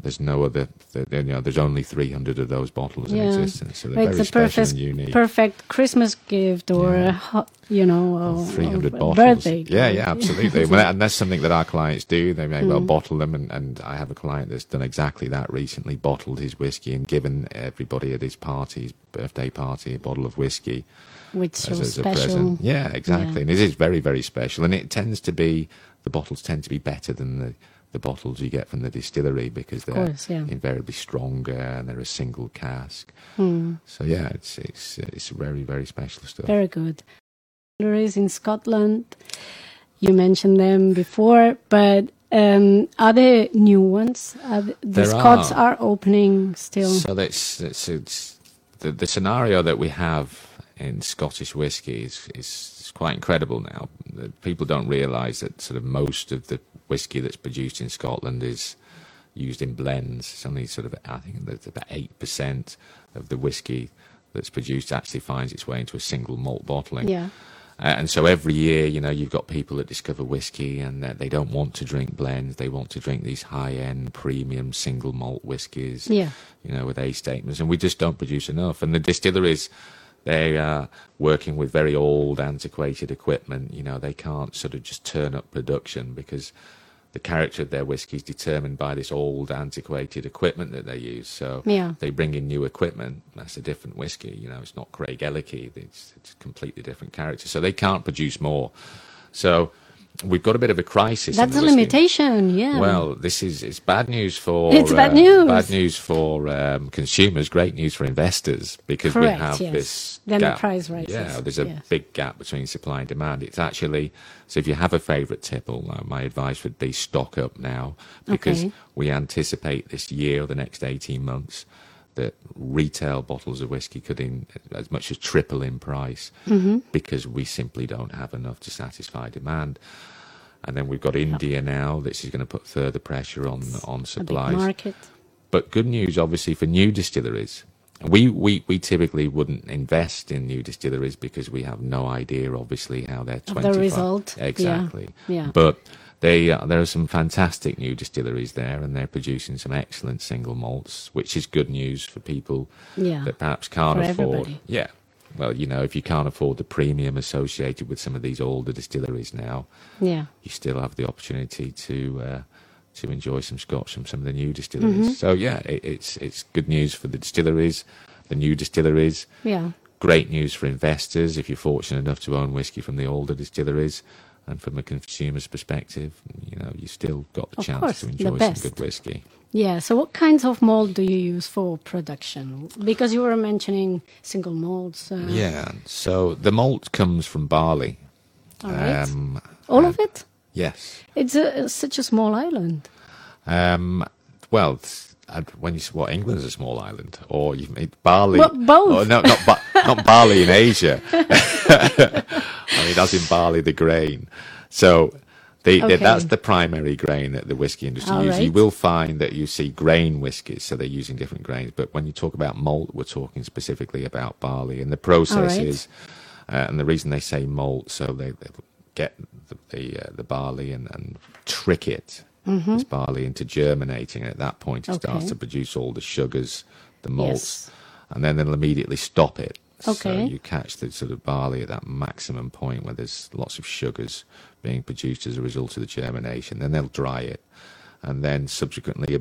Speaker 2: There's no other. You know, there's only 300 of those bottles
Speaker 1: Yeah.
Speaker 2: in existence, so they're
Speaker 1: It's
Speaker 2: very special
Speaker 1: perfect,
Speaker 2: and unique.
Speaker 1: perfect Christmas gift or,
Speaker 2: Yeah.
Speaker 1: a you know, or,
Speaker 2: 300
Speaker 1: or
Speaker 2: bottles.
Speaker 1: birthday.
Speaker 2: Yeah, yeah, absolutely. <laughs> well, and that's something that our clients do. They may
Speaker 1: Mm.
Speaker 2: well bottle them, and, and I have a client that's done exactly that recently. Bottled his whiskey and given everybody at his party, his birthday party, a bottle of whiskey
Speaker 1: Which
Speaker 2: as,
Speaker 1: so
Speaker 2: as a present. Yeah, exactly.
Speaker 1: Yeah.
Speaker 2: And it is very, very special. And it tends to be the bottles tend to be better than the the bottles you get from the distillery because they're
Speaker 1: course, yeah.
Speaker 2: invariably stronger and they're a single cask.
Speaker 1: Hmm.
Speaker 2: So yeah, it's it's it's very very special stuff.
Speaker 1: Very good. Distilleries in Scotland, you mentioned them before, but um, are there new ones? Are the, the Scots
Speaker 2: are.
Speaker 1: are opening still.
Speaker 2: So that's it's, it's the the scenario that we have in Scottish whiskey is is quite incredible now. People don't realise that sort of most of the whiskey that's produced in Scotland is used in blends. It's only sort of I think that about eight percent of the whiskey that's produced actually finds its way into a single malt bottling.
Speaker 1: yeah.
Speaker 2: Uh, and so every year, you know, you've got people that discover whiskey and that they don't want to drink blends. They want to drink these high-end, premium single malt whiskies
Speaker 1: Yeah.
Speaker 2: you know, with A statements, and we just don't produce enough. And the distilleries, they are working with very old, antiquated equipment. You know, they can't sort of just turn up production because the character of their whiskey is determined by this old, antiquated equipment that they use. So
Speaker 1: Yeah.
Speaker 2: they bring in new equipment. That's a different whiskey. You know, it's not Craigellachie. It's, it's a completely different character. So they can't produce more. So we've got a bit of a crisis.
Speaker 1: That's a limitation, yeah.
Speaker 2: Well, this is it's bad news for
Speaker 1: It's bad
Speaker 2: uh,
Speaker 1: news.
Speaker 2: Bad news for um, consumers. Great news for investors because
Speaker 1: Correct,
Speaker 2: we have
Speaker 1: yes.
Speaker 2: this.
Speaker 1: Then the price rises,
Speaker 2: Yeah, there's a
Speaker 1: yes.
Speaker 2: big gap between supply and demand. It's actually so. If you have a favourite tipple, uh, my advice would be stock up now because
Speaker 1: Okay.
Speaker 2: we anticipate this year or the next eighteen months that retail bottles of whiskey could in as much as triple in price
Speaker 1: Mm-hmm.
Speaker 2: because we simply don't have enough to satisfy demand. And then we've got India now. This is going to put further pressure on on supplies.
Speaker 1: market.
Speaker 2: But good news, obviously, for new distilleries. We, we we typically wouldn't invest in new distilleries because we have no idea, obviously, how they're 25.
Speaker 1: the result, yeah,
Speaker 2: Exactly.
Speaker 1: yeah.
Speaker 2: But they uh, there are some fantastic new distilleries there, and they're producing some excellent single malts, which is good news for people
Speaker 1: Yeah.
Speaker 2: that perhaps can't
Speaker 1: For
Speaker 2: afford.
Speaker 1: everybody.
Speaker 2: Yeah. Well, you know, if you can't afford the premium associated with some of these older distilleries now,
Speaker 1: Yeah.
Speaker 2: you still have the opportunity to uh, to enjoy some scotch from some of the new distilleries.
Speaker 1: Mm-hmm.
Speaker 2: So yeah, it, it's it's good news for the distilleries, the new distilleries.
Speaker 1: Yeah.
Speaker 2: Great news for investors if you're fortunate enough to own whiskey from the older distilleries. And from a consumer's perspective, you know, you still got the
Speaker 1: Of
Speaker 2: chance
Speaker 1: course,
Speaker 2: to enjoy some good whiskey.
Speaker 1: Yeah. So, what kinds of malt do you use for production? Because you were mentioning single malts. Uh,
Speaker 2: Yeah. So the malt comes from barley.
Speaker 1: All right.
Speaker 2: Um,
Speaker 1: All of it?
Speaker 2: yes.
Speaker 1: It's a, such a small island.
Speaker 2: Um, well, it's- when you say what England is a small island, or you it, barley?
Speaker 1: Well, both.
Speaker 2: Oh, no, not ba- <laughs> not barley in Asia. I mean, as in barley, the grain. So. The, the-
Speaker 1: Okay.
Speaker 2: that's the primary grain that the whiskey industry
Speaker 1: All
Speaker 2: uses. You will find that you see grain whiskies, so they're using different grains. But when you talk about malt, we're talking specifically about barley. And the processes,
Speaker 1: right.
Speaker 2: uh, and the reason they say malt, so they, they get the the, uh, the barley and, and trick it, this barley, into germinating. And at that point, it starts
Speaker 1: Mm-hmm.
Speaker 2: To produce all the sugars, the malts,
Speaker 1: Yes.
Speaker 2: and then they'll immediately stop it.
Speaker 1: Okay.
Speaker 2: So you catch the sort of barley at that maximum point where there's lots of sugars being produced as a result of the germination. Then they'll dry it, and then subsequently uh,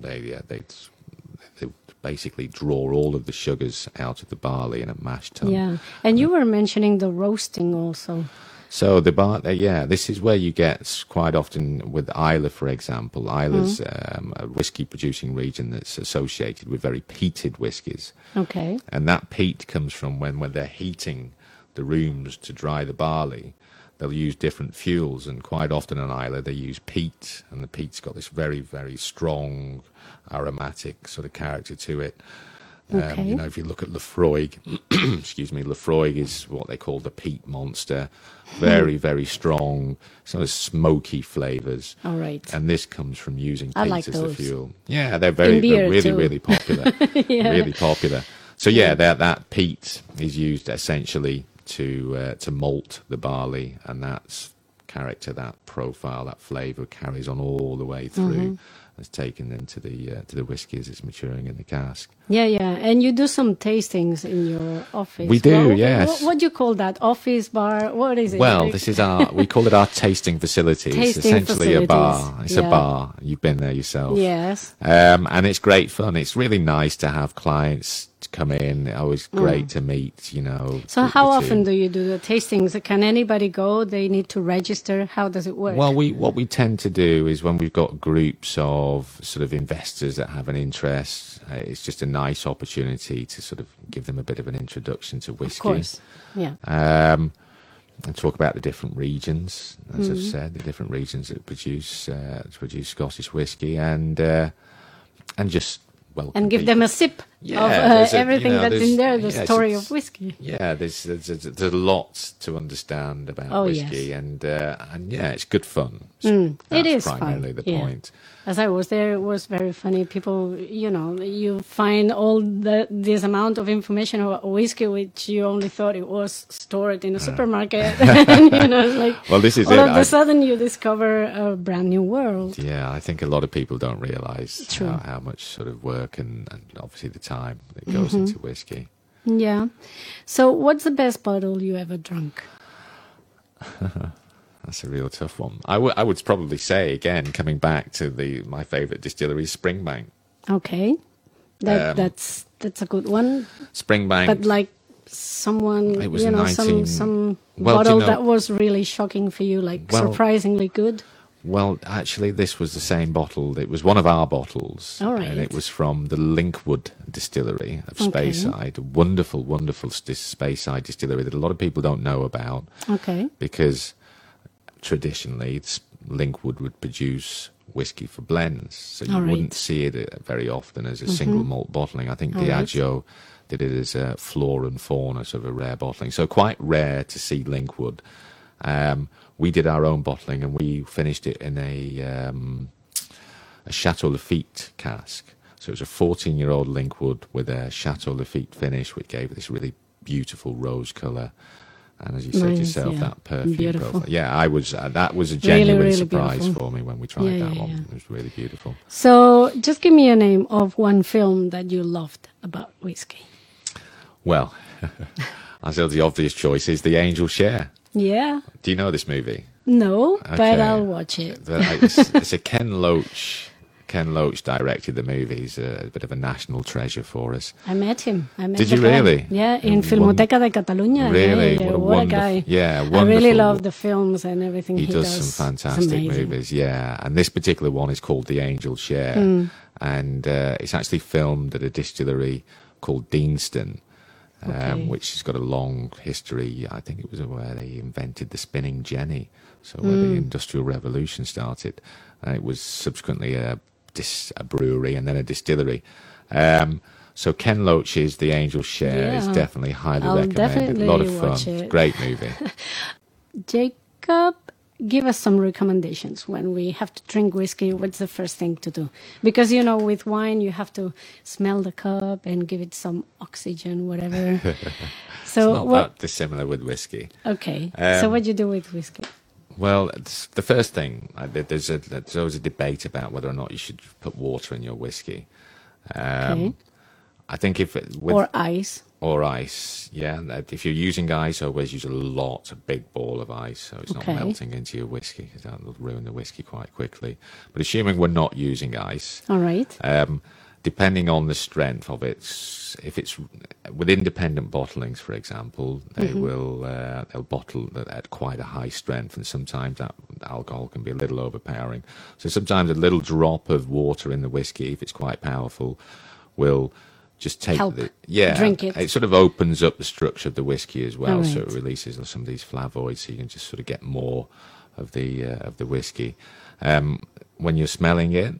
Speaker 2: they yeah, they they basically draw all of the sugars out of the barley in a mash tun.
Speaker 1: Yeah. And you were mentioning the roasting also.
Speaker 2: So the bar, uh, yeah, this is where you get quite often with Islay, for example. Islay's um, a whiskey producing region that's associated with very peated whiskies.
Speaker 1: Okay.
Speaker 2: And that peat comes from when, when they're heating the rooms to dry the barley. They'll use different fuels, and quite often in Islay they use peat, and the peat's got this very, very strong aromatic sort of character to it. Um, you know, if you look at Laphroaig, <clears throat> excuse me, Laphroaig is what they call the peat monster. Very, very strong, sort of smoky flavors.
Speaker 1: All right.
Speaker 2: And this comes from using
Speaker 1: I
Speaker 2: peat
Speaker 1: like
Speaker 2: as
Speaker 1: those.
Speaker 2: the fuel. Yeah, they're very, they're really,
Speaker 1: too.
Speaker 2: really popular. <laughs>
Speaker 1: Yeah.
Speaker 2: Really popular. So yeah, that that peat is used essentially to uh, to malt the barley, and that's character, that profile, that flavour carries on all the way through.
Speaker 1: Mm-hmm.
Speaker 2: It's taken into the uh, to the whiskey as it's maturing in the cask.
Speaker 1: Yeah, yeah. And you do some tastings in your office.
Speaker 2: We do,
Speaker 1: What-
Speaker 2: yes.
Speaker 1: What, what do you call that? Office, bar? What is it?
Speaker 2: Well,
Speaker 1: Like-
Speaker 2: this is our we call it our tasting facility.
Speaker 1: Tasting it's
Speaker 2: essentially a bar. It's
Speaker 1: yeah.
Speaker 2: a bar. You've been there yourself.
Speaker 1: Yes.
Speaker 2: Um, and it's great fun. It's really nice to have clients come in. Always great to meet, you know.
Speaker 1: Mm. So how often do you do the tastings? Can anybody go? They need to register. How does it work?
Speaker 2: Well, we what we tend to do is when we've got groups of sort of investors that have an interest, uh, it's just a nice opportunity to sort of give them a bit of an introduction to
Speaker 1: of course. Yeah.
Speaker 2: Um, and talk about the different regions, as
Speaker 1: Mm-hmm.
Speaker 2: I've said, the different regions that produce uh, produce Scottish whiskey, and uh, and just well,
Speaker 1: And give them a sip
Speaker 2: Yeah,
Speaker 1: of uh,
Speaker 2: a- you
Speaker 1: everything
Speaker 2: know,
Speaker 1: that's in there, the
Speaker 2: yeah,
Speaker 1: story of whiskey.
Speaker 2: Yeah, there's there's, there's, there's lots to understand about
Speaker 1: Oh,
Speaker 2: whiskey,
Speaker 1: yes.
Speaker 2: and uh, and yeah, it's good fun.
Speaker 1: Mm, it is fun,
Speaker 2: primarily the
Speaker 1: yeah.
Speaker 2: point.
Speaker 1: As I was there, it was very funny. People, you know, you find all the this amount of information about whiskey, which you only thought it was stored in a supermarket. and, <laughs> <laughs> you know, it's like
Speaker 2: Well, this is
Speaker 1: all
Speaker 2: it.
Speaker 1: of
Speaker 2: I-
Speaker 1: a sudden you discover a brand new world.
Speaker 2: Yeah, I think a lot of people don't realise how, how much sort of work and, and obviously the time that goes
Speaker 1: Mm-hmm.
Speaker 2: into whiskey.
Speaker 1: Yeah. So, what's the best bottle you ever drunk? <laughs>
Speaker 2: That's a real tough one. I would probably say again, coming back to the my favourite distillery, Springbank.
Speaker 1: Okay, that
Speaker 2: Um,
Speaker 1: that's that's a good one.
Speaker 2: Springbank.
Speaker 1: But like someone,
Speaker 2: It was
Speaker 1: you know,
Speaker 2: 19
Speaker 1: some some
Speaker 2: Well, do you
Speaker 1: bottle
Speaker 2: know-
Speaker 1: that was really shocking for you, like
Speaker 2: Well-
Speaker 1: surprisingly good.
Speaker 2: Well, actually, this was the same bottle. It was one of our bottles,
Speaker 1: All
Speaker 2: and it was from the Linkwood Distillery of
Speaker 1: Okay.
Speaker 2: Speyside. A wonderful, wonderful Speyside distillery that a lot of people don't know about
Speaker 1: Okay.
Speaker 2: because traditionally Linkwood would produce whiskey for blends, so you
Speaker 1: right. Mm-hmm.
Speaker 2: wouldn't see it uh, very often as a single malt bottling. I think
Speaker 1: All right.
Speaker 2: Diageo did it as a flora and fauna, sort of a rare bottling. So quite rare to see Linkwood. Um, we did our own bottling and we finished it in a um, a Chateau Lafite cask. So it was a 14 year old Linkwood with a Chateau Lafite finish, which gave it this really beautiful rose colour. And as you said yourself,
Speaker 1: yeah.
Speaker 2: that perfume
Speaker 1: Beautiful.
Speaker 2: profile. Yeah, I was. Uh, that was a genuine
Speaker 1: really
Speaker 2: surprise
Speaker 1: beautiful.
Speaker 2: for me when we tried
Speaker 1: Yeah,
Speaker 2: that
Speaker 1: yeah,
Speaker 2: one. It was really beautiful.
Speaker 1: So, just give me a name of one film that you loved about whiskey.
Speaker 2: Well, <laughs> I said the obvious choice is The Angel Share.
Speaker 1: Yeah.
Speaker 2: Do you know this movie?
Speaker 1: No, but I'll watch it.
Speaker 2: It's, it's a Ken Loach. Ken Loach directed the movie. He's a, bit of a national treasure for us.
Speaker 1: I met him. I met
Speaker 2: Did you
Speaker 1: guy.
Speaker 2: really?
Speaker 1: Yeah, in Filmoteca de Catalunya.
Speaker 2: Really?
Speaker 1: Yeah,
Speaker 2: What a
Speaker 1: what a
Speaker 2: wonderful-
Speaker 1: guy.
Speaker 2: yeah, wonderful.
Speaker 1: I really love the films and everything he,
Speaker 2: he does, some fantastic movies, yeah. And this particular one is called The Angel Share,
Speaker 1: Hmm.
Speaker 2: and uh, it's actually filmed at a distillery called Deanston, um,
Speaker 1: Okay.
Speaker 2: which has got a long history. I think it was where they invented the spinning jenny, so where
Speaker 1: Hmm.
Speaker 2: the Industrial Revolution started. And it was subsequently a, dis- a brewery and then a distillery. Um, so Ken Loach's The Angel Share is definitely highly
Speaker 1: I'll
Speaker 2: recommended. A lot of fun.
Speaker 1: it.
Speaker 2: Great movie. <laughs>
Speaker 1: Jacob, give us some recommendations when we have to drink whiskey. What's the first thing to do? Because you know, with wine, you have to smell the cup and give it some oxygen, whatever. <laughs> so
Speaker 2: Not
Speaker 1: what?
Speaker 2: that dissimilar with whiskey.
Speaker 1: Okay. so
Speaker 2: Um,
Speaker 1: what do you do with whiskey?
Speaker 2: Well, the first thing there's a there's always a debate about whether or not you should put water in your whiskey. Um,
Speaker 1: Okay.
Speaker 2: I think if it, with
Speaker 1: or ice?
Speaker 2: or ice, yeah. If you're using ice, always use a lot, a big ball of ice, so it's
Speaker 1: Okay.
Speaker 2: not melting into your whiskey because that will ruin the whiskey quite quickly. But assuming we're not using ice,
Speaker 1: All right.
Speaker 2: um, depending on the strength of it, if it's with independent bottlings, for example, they
Speaker 1: Mm-hmm.
Speaker 2: will uh, they'll bottle at quite a high strength, and sometimes that alcohol can be a little overpowering. So sometimes a little drop of water in the whiskey, if it's quite powerful, will just take
Speaker 1: Help
Speaker 2: the yeah
Speaker 1: drink it.
Speaker 2: it sort of opens up the structure of the whiskey as well, so it releases some of these flavoids, so you can just sort of get more of the uh, of the whiskey. Um, when you're smelling it,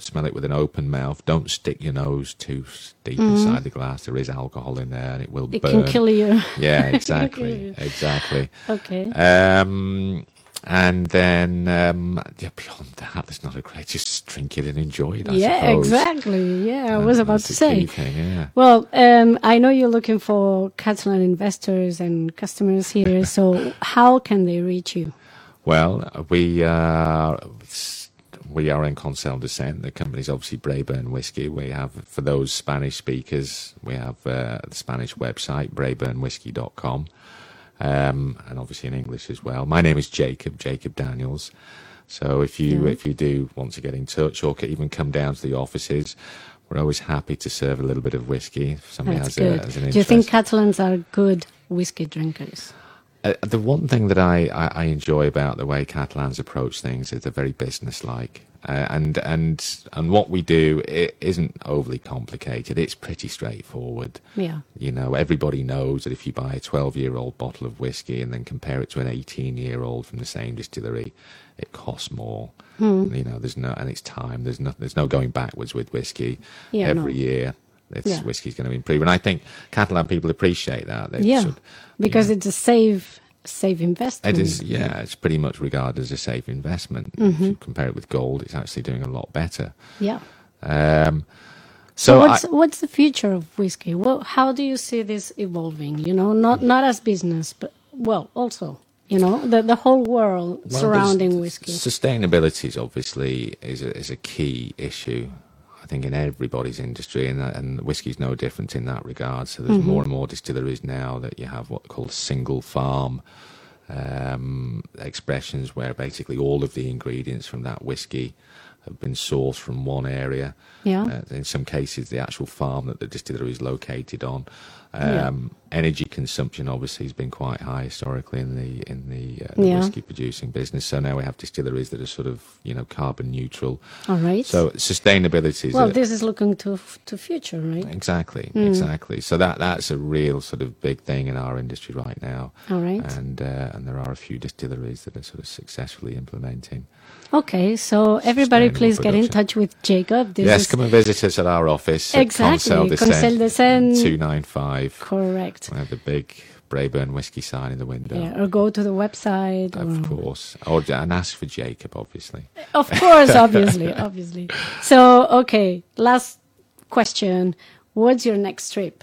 Speaker 2: smell it with an open mouth. Don't stick your nose too deep inside the glass. There is alcohol in there, and it will
Speaker 1: Mm-hmm. It can kill you.
Speaker 2: Yeah, <laughs> exactly, exactly.
Speaker 1: okay.
Speaker 2: Um, and then um, yeah, beyond that, there's not a great. Just drink it and enjoy it. I
Speaker 1: yeah,
Speaker 2: suppose.
Speaker 1: exactly. Yeah, I was about to say.
Speaker 2: thing, yeah.
Speaker 1: Well, um, I know you're looking for Catalan investors and customers here. So <laughs> how can they reach you?
Speaker 2: Well, we are we are in Consell de Cent. The company's obviously Braeburn Whiskey. We have for those Spanish speakers, we have uh, the Spanish website braeburnwhiskey.com, um, and obviously in English as well. My name is Jacob Jacob Daniels. So if you
Speaker 1: Yeah.
Speaker 2: if you do want to get in touch or even come down to the offices, we're always happy to serve a little bit of whiskey if somebody
Speaker 1: That's
Speaker 2: has, a, has an
Speaker 1: Do you think Catalans are good whiskey drinkers?
Speaker 2: Uh, the one thing that I, I, I enjoy about the way Catalans approach things is they're very businesslike, uh, and and and what we do it isn't overly complicated. It's pretty straightforward.
Speaker 1: Yeah.
Speaker 2: You know, everybody knows that if you buy a 12-year-old bottle of whiskey and then compare it to an 18-year-old from the same distillery, it costs more.
Speaker 1: Hmm.
Speaker 2: You know, there's no and it's time. There's no there's no going backwards with whiskey.
Speaker 1: Yeah,
Speaker 2: Every
Speaker 1: no.
Speaker 2: year, it's
Speaker 1: Yeah.
Speaker 2: whiskey's going to improve, and I think Catalan people appreciate that. They
Speaker 1: Yeah,
Speaker 2: should-
Speaker 1: because it's a safe, safe investment.
Speaker 2: it is, yeah. It's pretty much regarded as a safe investment. If
Speaker 1: Mm-hmm.
Speaker 2: you compare it with gold, it's actually doing a lot better.
Speaker 1: Yeah.
Speaker 2: Um,
Speaker 1: So,
Speaker 2: so,
Speaker 1: what's
Speaker 2: I,
Speaker 1: what's the future of whiskey? Well, how do you see this evolving? You know, not not as business, but well, also, you know, the the whole world
Speaker 2: well,
Speaker 1: surrounding whiskey.
Speaker 2: Sustainability is obviously is a, is a key issue. I think in everybody's industry, and and whiskey's no different in that regard. So there's
Speaker 1: Mm-hmm.
Speaker 2: more and more distilleries now that you have what called single farm um, expressions, where basically all of the ingredients from that whiskey have been sourced from one area.
Speaker 1: Yeah.
Speaker 2: Uh, in some cases, the actual farm that the distillery is located on.
Speaker 1: Yeah.
Speaker 2: Um, Energy consumption obviously has been quite high historically in the in the, uh, the
Speaker 1: Yeah.
Speaker 2: whiskey producing business. So now we have distilleries that are sort of you know carbon neutral.
Speaker 1: All right.
Speaker 2: So sustainability is
Speaker 1: well, this is looking to to future, right?
Speaker 2: exactly
Speaker 1: Mm.
Speaker 2: exactly. So that that's a real sort of big thing in our industry right now.
Speaker 1: All right.
Speaker 2: And uh, and there are a few distilleries that are sort of successfully implementing.
Speaker 1: Okay, so everybody, please get in touch with Jacob. This
Speaker 2: yes,
Speaker 1: is
Speaker 2: come and visit us at our office.
Speaker 1: Exactly,
Speaker 2: Consell
Speaker 1: de Cent.
Speaker 2: two nine five.
Speaker 1: correct.
Speaker 2: We have the big Braeburn whiskey sign in the window.
Speaker 1: Yeah, or go to the website.
Speaker 2: Of
Speaker 1: or-
Speaker 2: course, or and ask for Jacob, obviously.
Speaker 1: Uh, of course, <laughs> obviously, obviously. So, okay, last question. What's your next trip?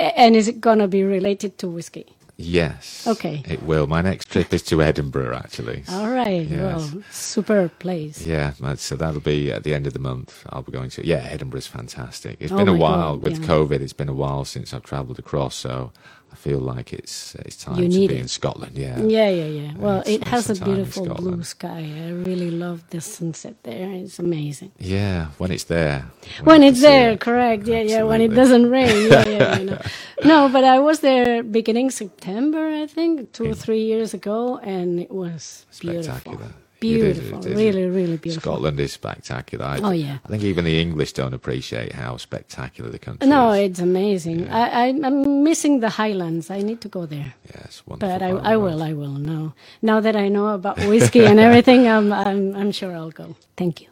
Speaker 1: And is it going to be related to whiskey?
Speaker 2: Yes.
Speaker 1: Okay.
Speaker 2: It will. My next trip is to Edinburgh, actually.
Speaker 1: All right.
Speaker 2: Yes.
Speaker 1: Well, super place.
Speaker 2: Yeah, so that'll be at the end of the month. I'll be going to. Yeah, Edinburgh's fantastic. It's
Speaker 1: Oh
Speaker 2: been a while
Speaker 1: God,
Speaker 2: with
Speaker 1: yeah.
Speaker 2: COVID. It's been a while since I've travelled across, so I feel like it's it's time
Speaker 1: You
Speaker 2: to be
Speaker 1: it.
Speaker 2: in Scotland. Yeah.
Speaker 1: Yeah, yeah, yeah. Well, it has a
Speaker 2: it's the time in
Speaker 1: beautiful blue sky. I really love the sunset there. It's amazing.
Speaker 2: Yeah, when it's there.
Speaker 1: When
Speaker 2: you
Speaker 1: it's there,
Speaker 2: it.
Speaker 1: correct. Yeah, yeah. When it doesn't rain. Yeah, yeah. You know. <laughs> No, but I was there beginning September, I think, two or three years ago, and it was beautiful.
Speaker 2: Spectacular. It is,
Speaker 1: Beautiful.
Speaker 2: it is.
Speaker 1: Really, really beautiful.
Speaker 2: Scotland is spectacular. I,
Speaker 1: Oh, yeah.
Speaker 2: I think even the English don't appreciate how spectacular the country is.
Speaker 1: No,
Speaker 2: is.
Speaker 1: it's amazing. I, I, I'm missing the Highlands. I need to go there.
Speaker 2: Yes, wonderful.
Speaker 1: But I, I will. I will. No, now that I know about whiskey and everything, <laughs> I'm, I'm, I'm sure I'll go. Thank you.